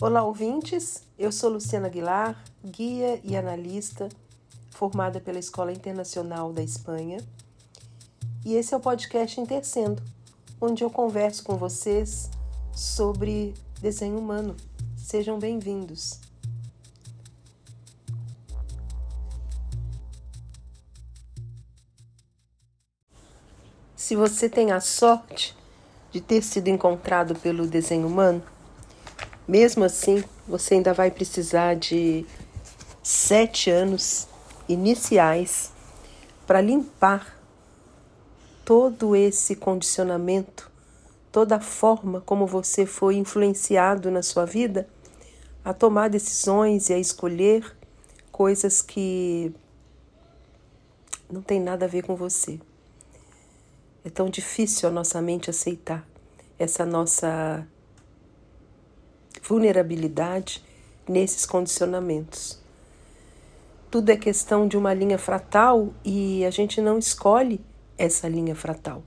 Olá, ouvintes. Eu sou Luciana Aguilar, guia e analista formada pela Escola Internacional da Espanha. E esse é o podcast Intercendo, onde eu converso com vocês sobre desenho humano. Sejam bem-vindos. Se você tem a sorte de ter sido encontrado pelo desenho humano, mesmo assim, você ainda vai precisar de sete anos iniciais para limpar todo esse condicionamento, toda a forma como você foi influenciado na sua vida a tomar decisões e a escolher coisas que não tem nada a ver com você. É tão difícil a nossa mente aceitar essa nossa vulnerabilidade nesses condicionamentos. Tudo é questão de uma linha fratal e a gente não escolhe essa linha fratal.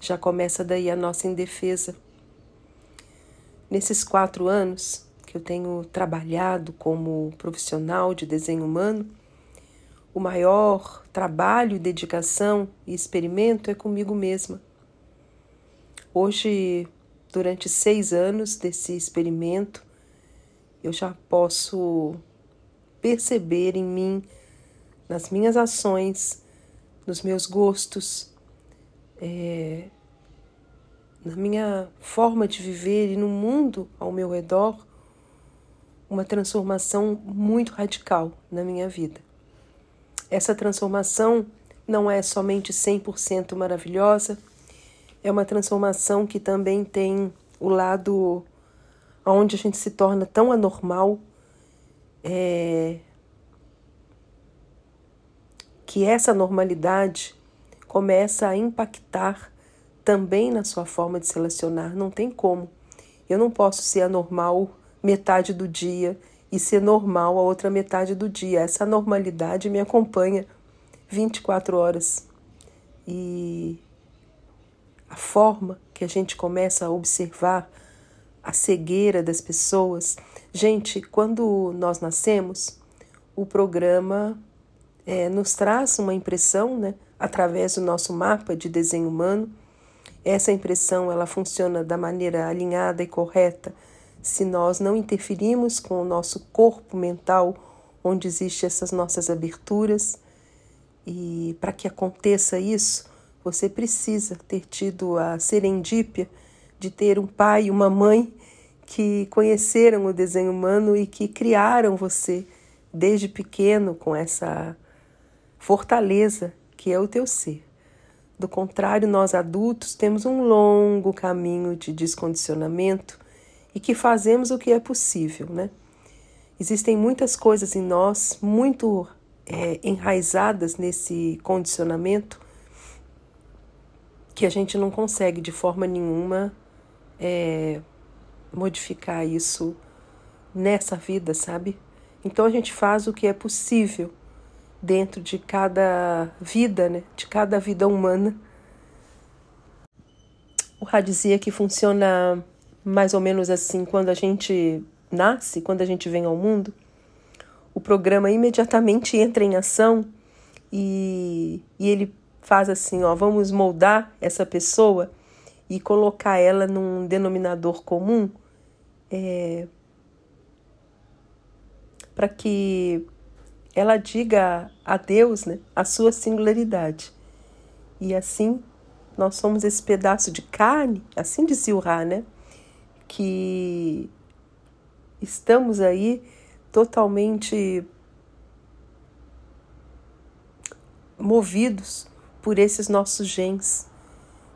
Já começa daí a nossa indefesa. Nesses quatro anos que eu tenho trabalhado como profissional de desenho humano, o maior trabalho, dedicação e experimento é comigo mesma. Hoje durante seis anos desse experimento, eu já posso perceber em mim, nas minhas ações, nos meus gostos, é, na minha forma de viver e no mundo ao meu redor, uma transformação muito radical na minha vida. Essa transformação não é somente 100% maravilhosa, é uma transformação que também tem o lado onde a gente se torna tão anormal, é, que essa normalidade começa a impactar também na sua forma de se relacionar. Não tem como. Eu não posso ser anormal metade do dia e ser normal a outra metade do dia. Essa normalidade me acompanha 24 horas. E a forma que a gente começa a observar a cegueira das pessoas. Gente, quando nós nascemos, o programa é, nos traz uma impressão, né, através do nosso mapa de desenho humano. Essa impressão ela funciona da maneira alinhada e correta se nós não interferimos com o nosso corpo mental, onde existem essas nossas aberturas. E para que aconteça isso, você precisa ter tido a serendípia de ter um pai e uma mãe que conheceram o desenho humano e que criaram você desde pequeno com essa fortaleza que é o teu ser. Do contrário, nós adultos temos um longo caminho de descondicionamento e que fazemos o que é possível, né? Existem muitas coisas em nós muito é, enraizadas nesse condicionamento que a gente não consegue de forma nenhuma é, modificar isso nessa vida, sabe? Então a gente faz o que é possível dentro de cada vida, né? De cada vida humana. O Rá dizia que funciona mais ou menos assim quando a gente nasce, quando a gente vem ao mundo, o programa imediatamente entra em ação e, e ele faz assim, ó, vamos moldar essa pessoa e colocar ela num denominador comum é, para que ela diga a Deus né, a sua singularidade. E assim nós somos esse pedaço de carne, assim dizia o Ra, né? Que estamos aí totalmente movidos por esses nossos genes.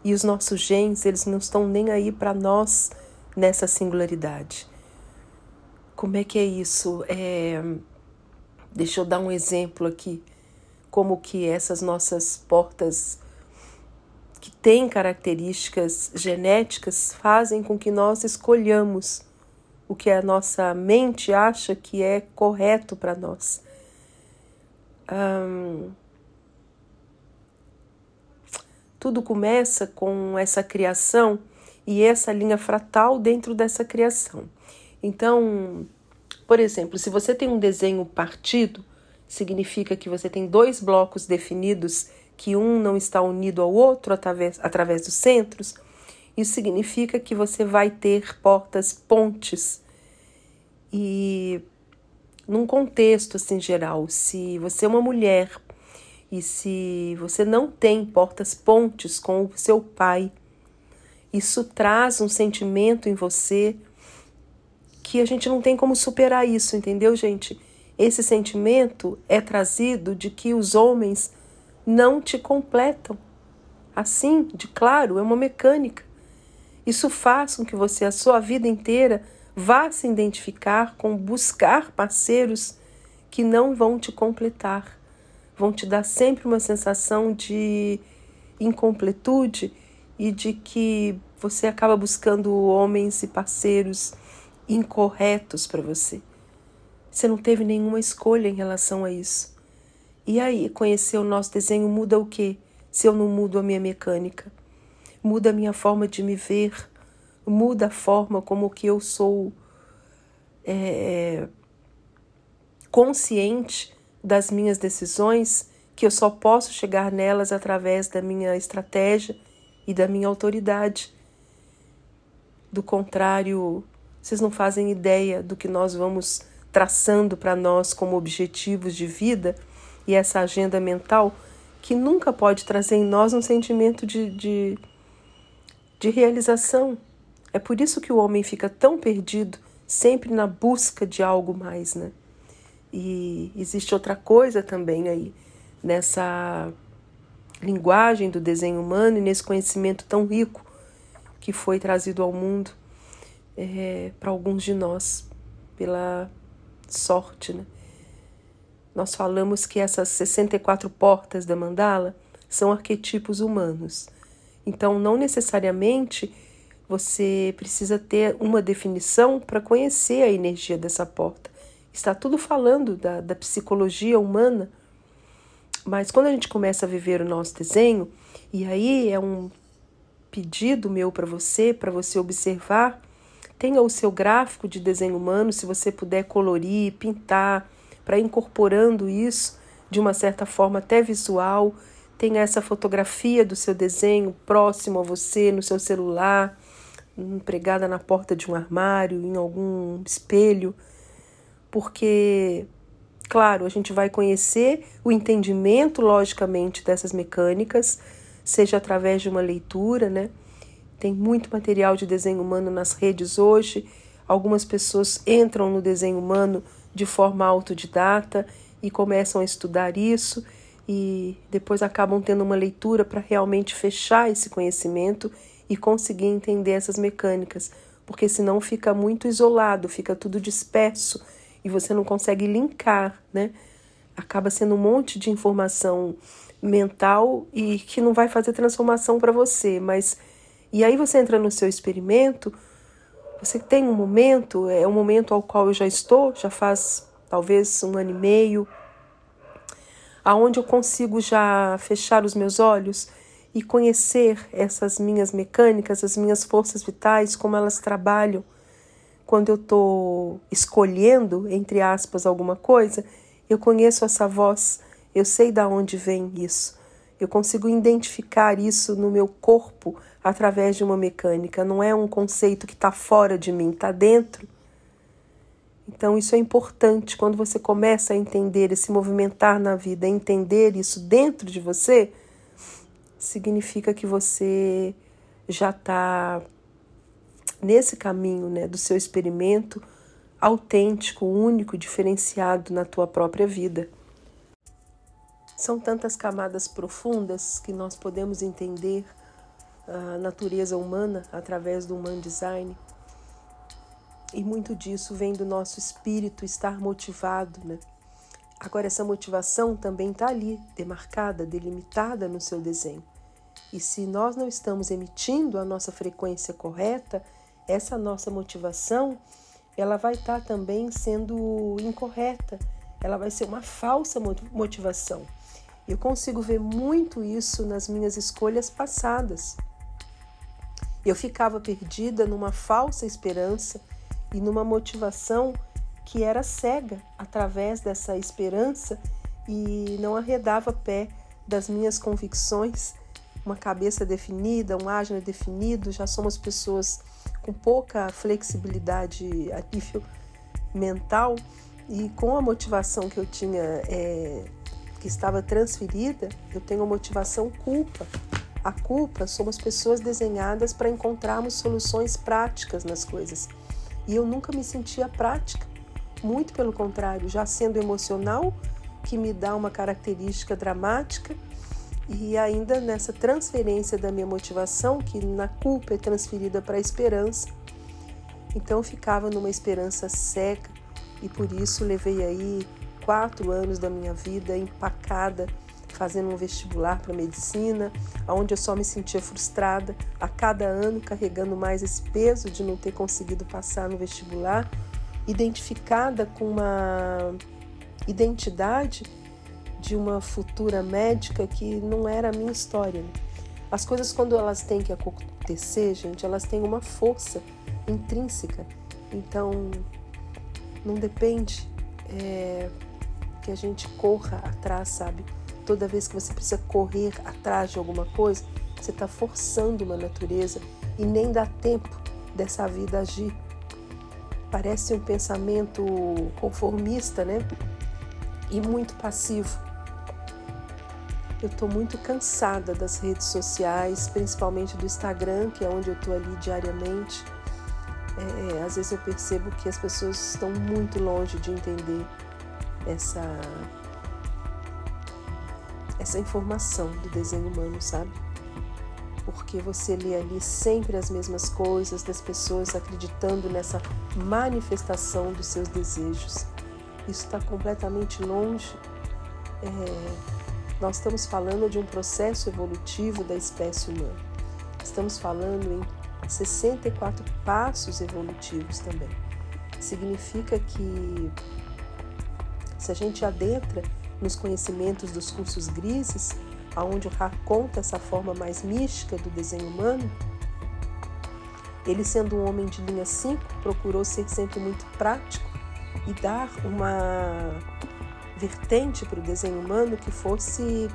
E os nossos genes, eles não estão nem aí para nós nessa singularidade. Como é que é isso? É... Deixa eu dar um exemplo aqui. Como que essas nossas portas que têm características genéticas fazem com que nós escolhamos o que a nossa mente acha que é correto para nós. Um, tudo começa com essa criação e essa linha fratal dentro dessa criação. Então, por exemplo, se você tem um desenho partido, significa que você tem dois blocos definidos que um não está unido ao outro através, através dos centros. Isso significa que você vai ter portas pontes. E num contexto assim geral, se você é uma mulher e se você não tem portas pontes com o seu pai, isso traz um sentimento em você que a gente não tem como superar isso, entendeu, gente? Esse sentimento é trazido de que os homens não te completam. Assim, de claro, é uma mecânica. Isso faz com que você, a sua vida inteira, vá se identificar com buscar parceiros que não vão te completar, vão te dar sempre uma sensação de incompletude e de que você acaba buscando homens e parceiros incorretos para você. Você não teve nenhuma escolha em relação a isso. E aí, conhecer o nosso desenho muda o quê? Se eu não mudo a minha mecânica? Muda a minha forma de me ver, muda a forma como que eu sou é, consciente das minhas decisões, que eu só posso chegar nelas através da minha estratégia e da minha autoridade. Do contrário, vocês não fazem ideia do que nós vamos traçando para nós como objetivos de vida e essa agenda mental que nunca pode trazer em nós um sentimento de, de, de realização. É por isso que o homem fica tão perdido, sempre na busca de algo mais, né? E existe outra coisa também aí, nessa linguagem do desenho humano e nesse conhecimento tão rico que foi trazido ao mundo é, para alguns de nós, pela sorte, né? Nós falamos que essas 64 portas da mandala são arquetipos humanos. Então, não necessariamente você precisa ter uma definição para conhecer a energia dessa porta. Está tudo falando da, da psicologia humana. Mas quando a gente começa a viver o nosso desenho, e aí é um pedido meu para você, para você observar Tenha o seu gráfico de desenho humano, se você puder colorir, pintar, para incorporando isso de uma certa forma até visual. Tenha essa fotografia do seu desenho próximo a você, no seu celular, empregada na porta de um armário, em algum espelho, porque, claro, a gente vai conhecer o entendimento, logicamente, dessas mecânicas, seja através de uma leitura, né? Tem muito material de desenho humano nas redes hoje. Algumas pessoas entram no desenho humano de forma autodidata e começam a estudar isso e depois acabam tendo uma leitura para realmente fechar esse conhecimento e conseguir entender essas mecânicas, porque senão fica muito isolado, fica tudo disperso e você não consegue linkar, né? Acaba sendo um monte de informação mental e que não vai fazer transformação para você, mas e aí você entra no seu experimento, você tem um momento, é um momento ao qual eu já estou, já faz talvez um ano e meio, aonde eu consigo já fechar os meus olhos e conhecer essas minhas mecânicas, as minhas forças vitais, como elas trabalham. Quando eu estou escolhendo, entre aspas, alguma coisa, eu conheço essa voz, eu sei da onde vem isso. Eu consigo identificar isso no meu corpo através de uma mecânica, não é um conceito que está fora de mim, está dentro. Então, isso é importante quando você começa a entender e se movimentar na vida, entender isso dentro de você, significa que você já está nesse caminho né, do seu experimento autêntico, único, diferenciado na tua própria vida. São tantas camadas profundas que nós podemos entender a natureza humana através do Human Design. E muito disso vem do nosso espírito estar motivado, né? Agora, essa motivação também está ali, demarcada, delimitada no seu desenho. E se nós não estamos emitindo a nossa frequência correta, essa nossa motivação, ela vai estar tá também sendo incorreta, ela vai ser uma falsa motivação. Eu consigo ver muito isso nas minhas escolhas passadas. Eu ficava perdida numa falsa esperança e numa motivação que era cega através dessa esperança e não arredava pé das minhas convicções, uma cabeça definida, um ágil definido, já somos pessoas com pouca flexibilidade a nível mental e com a motivação que eu tinha, é, que estava transferida, eu tenho a motivação culpa. A culpa somos pessoas desenhadas para encontrarmos soluções práticas nas coisas. E eu nunca me sentia prática, muito pelo contrário, já sendo emocional, que me dá uma característica dramática, e ainda nessa transferência da minha motivação, que na culpa é transferida para a esperança. Então eu ficava numa esperança cega e por isso levei aí quatro anos da minha vida empacada fazendo um vestibular para medicina, onde eu só me sentia frustrada a cada ano, carregando mais esse peso de não ter conseguido passar no vestibular, identificada com uma identidade de uma futura médica que não era a minha história. Né? As coisas, quando elas têm que acontecer, gente, elas têm uma força intrínseca. Então, não depende é, que a gente corra atrás, sabe? Toda vez que você precisa correr atrás de alguma coisa, você está forçando uma natureza e nem dá tempo dessa vida agir. Parece um pensamento conformista, né? E muito passivo. Eu estou muito cansada das redes sociais, principalmente do Instagram, que é onde eu estou ali diariamente. É, é, às vezes eu percebo que as pessoas estão muito longe de entender essa essa informação do desenho humano, sabe? Porque você lê ali sempre as mesmas coisas, das pessoas acreditando nessa manifestação dos seus desejos. Isso está completamente longe. É, nós estamos falando de um processo evolutivo da espécie humana. Estamos falando em 64 passos evolutivos também. Significa que se a gente adentra nos conhecimentos dos cursos grises, aonde o Ra conta essa forma mais mística do desenho humano, ele sendo um homem de linha 5, procurou ser sempre muito prático e dar uma vertente para o desenho humano que fosse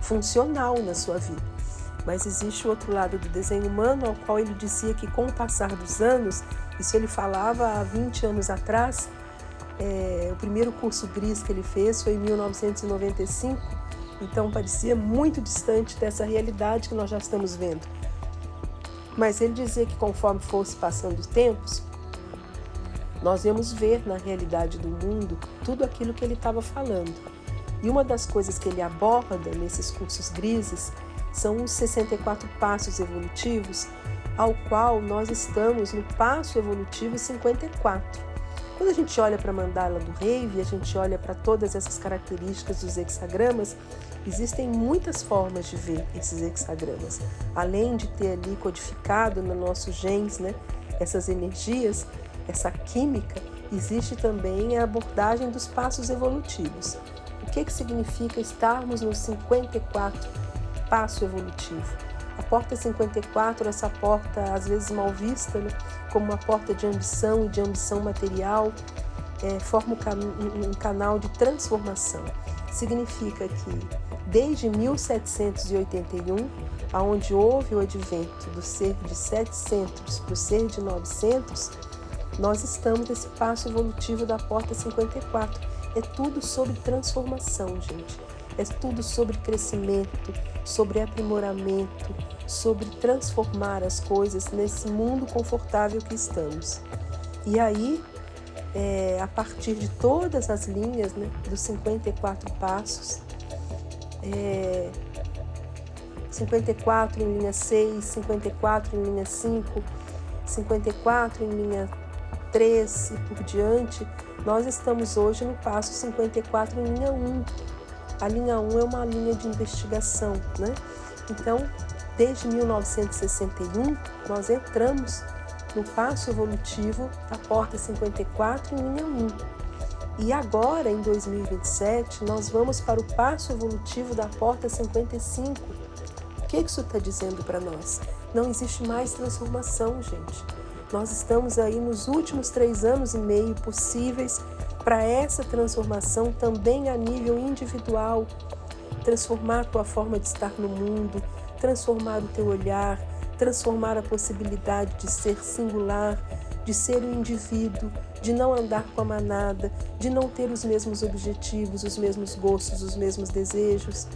funcional na sua vida. Mas existe o outro lado do desenho humano, ao qual ele dizia que com o passar dos anos, isso ele falava há 20 anos atrás, é, o primeiro curso GRIS que ele fez foi em 1995, então parecia muito distante dessa realidade que nós já estamos vendo. Mas ele dizia que conforme fosse passando os tempos, nós íamos ver na realidade do mundo tudo aquilo que ele estava falando. E uma das coisas que ele aborda nesses cursos grises são os 64 passos evolutivos, ao qual nós estamos no passo evolutivo 54. Quando a gente olha para a mandala do Rave, a gente olha para todas essas características dos hexagramas, existem muitas formas de ver esses hexagramas. Além de ter ali codificado no nosso genes, né, essas energias, essa química, existe também a abordagem dos passos evolutivos. O que, que significa estarmos no 54 passo evolutivo? A porta 54, essa porta às vezes mal vista, né? como uma porta de ambição e de ambição material, é, forma um, um canal de transformação. Significa que desde 1781, aonde houve o advento do ser de 700 para o ser de 900, nós estamos nesse passo evolutivo da porta 54. É tudo sobre transformação, gente. É tudo sobre crescimento, sobre aprimoramento, sobre transformar as coisas nesse mundo confortável que estamos. E aí, é, a partir de todas as linhas né, dos 54 passos, é, 54 em linha 6, 54 em linha 5, 54 em linha 3 e por diante, nós estamos hoje no passo 54 em linha 1 a linha 1 é uma linha de investigação, né? Então, desde 1961, nós entramos no passo evolutivo da porta 54 em linha 1. E agora, em 2027, nós vamos para o passo evolutivo da porta 55. O que isso está dizendo para nós? Não existe mais transformação, gente. Nós estamos aí nos últimos três anos e meio possíveis para essa transformação também a nível individual, transformar a tua forma de estar no mundo, transformar o teu olhar, transformar a possibilidade de ser singular, de ser um indivíduo, de não andar com a manada, de não ter os mesmos objetivos, os mesmos gostos, os mesmos desejos.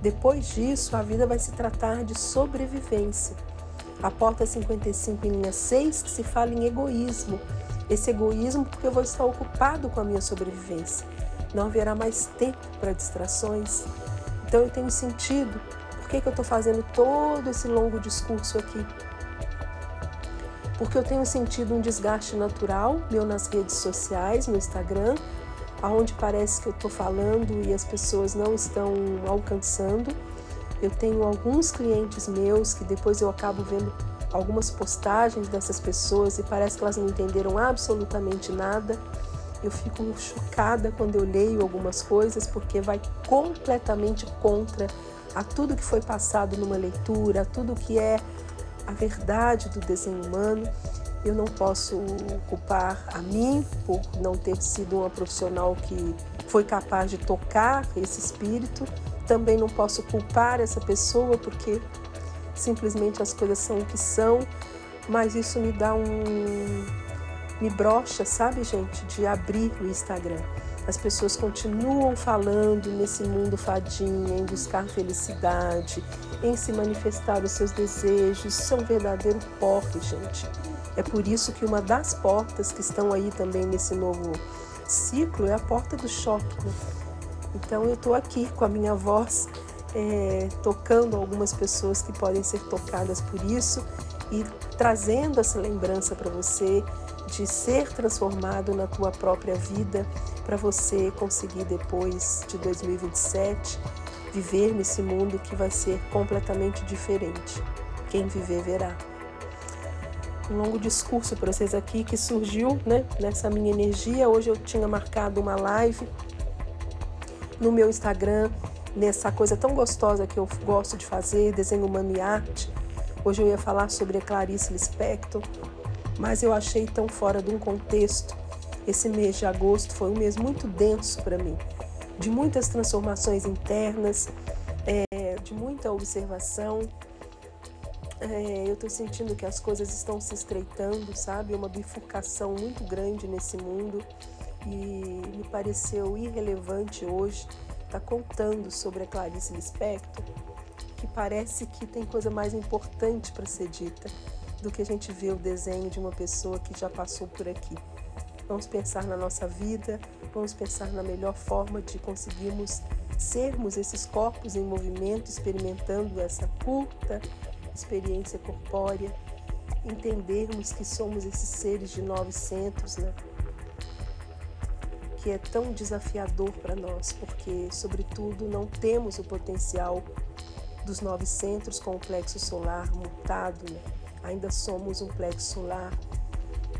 Depois disso, a vida vai se tratar de sobrevivência. A porta 55 em linha 6 que se fala em egoísmo. Esse egoísmo porque eu vou estar ocupado com a minha sobrevivência. Não haverá mais tempo para distrações. Então eu tenho sentido. Por que, que eu estou fazendo todo esse longo discurso aqui? Porque eu tenho sentido um desgaste natural meu nas redes sociais, no Instagram, aonde parece que eu estou falando e as pessoas não estão alcançando. Eu tenho alguns clientes meus que depois eu acabo vendo algumas postagens dessas pessoas e parece que elas não entenderam absolutamente nada. Eu fico chocada quando eu leio algumas coisas porque vai completamente contra a tudo que foi passado numa leitura, a tudo que é a verdade do desenho humano. Eu não posso culpar a mim por não ter sido uma profissional que foi capaz de tocar esse espírito. Também não posso culpar essa pessoa porque simplesmente as coisas são o que são, mas isso me dá um. me brocha, sabe, gente, de abrir o Instagram. As pessoas continuam falando nesse mundo fadinha, em buscar felicidade, em se manifestar os seus desejos. Isso é um verdadeiro porre, gente. É por isso que uma das portas que estão aí também nesse novo ciclo é a porta do choque. Então eu estou aqui com a minha voz é, tocando algumas pessoas que podem ser tocadas por isso e trazendo essa lembrança para você de ser transformado na tua própria vida para você conseguir depois de 2027 viver nesse mundo que vai ser completamente diferente. Quem viver verá. Um longo discurso para vocês aqui que surgiu né, nessa minha energia. Hoje eu tinha marcado uma live no meu Instagram, nessa coisa tão gostosa que eu gosto de fazer, desenho humano e arte. Hoje eu ia falar sobre a Clarice Lispector, mas eu achei tão fora de um contexto. Esse mês de agosto foi um mês muito denso para mim, de muitas transformações internas, é, de muita observação. É, eu estou sentindo que as coisas estão se estreitando, sabe? Uma bifurcação muito grande nesse mundo e me pareceu irrelevante hoje estar tá contando sobre a Clarice Lispector, que parece que tem coisa mais importante para ser dita do que a gente vê o desenho de uma pessoa que já passou por aqui. Vamos pensar na nossa vida, vamos pensar na melhor forma de conseguirmos sermos esses corpos em movimento, experimentando essa curta experiência corpórea, entendermos que somos esses seres de 900, né? Que é tão desafiador para nós, porque, sobretudo, não temos o potencial dos 900 com o plexo solar mutado, né? ainda somos um plexo solar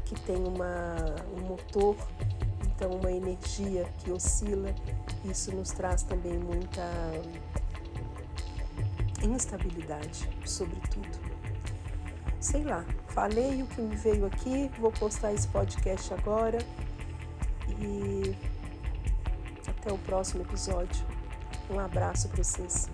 que tem uma, um motor, então uma energia que oscila. Isso nos traz também muita instabilidade, sobretudo. Sei lá, falei o que me veio aqui, vou postar esse podcast agora e até o próximo episódio. Um abraço para vocês.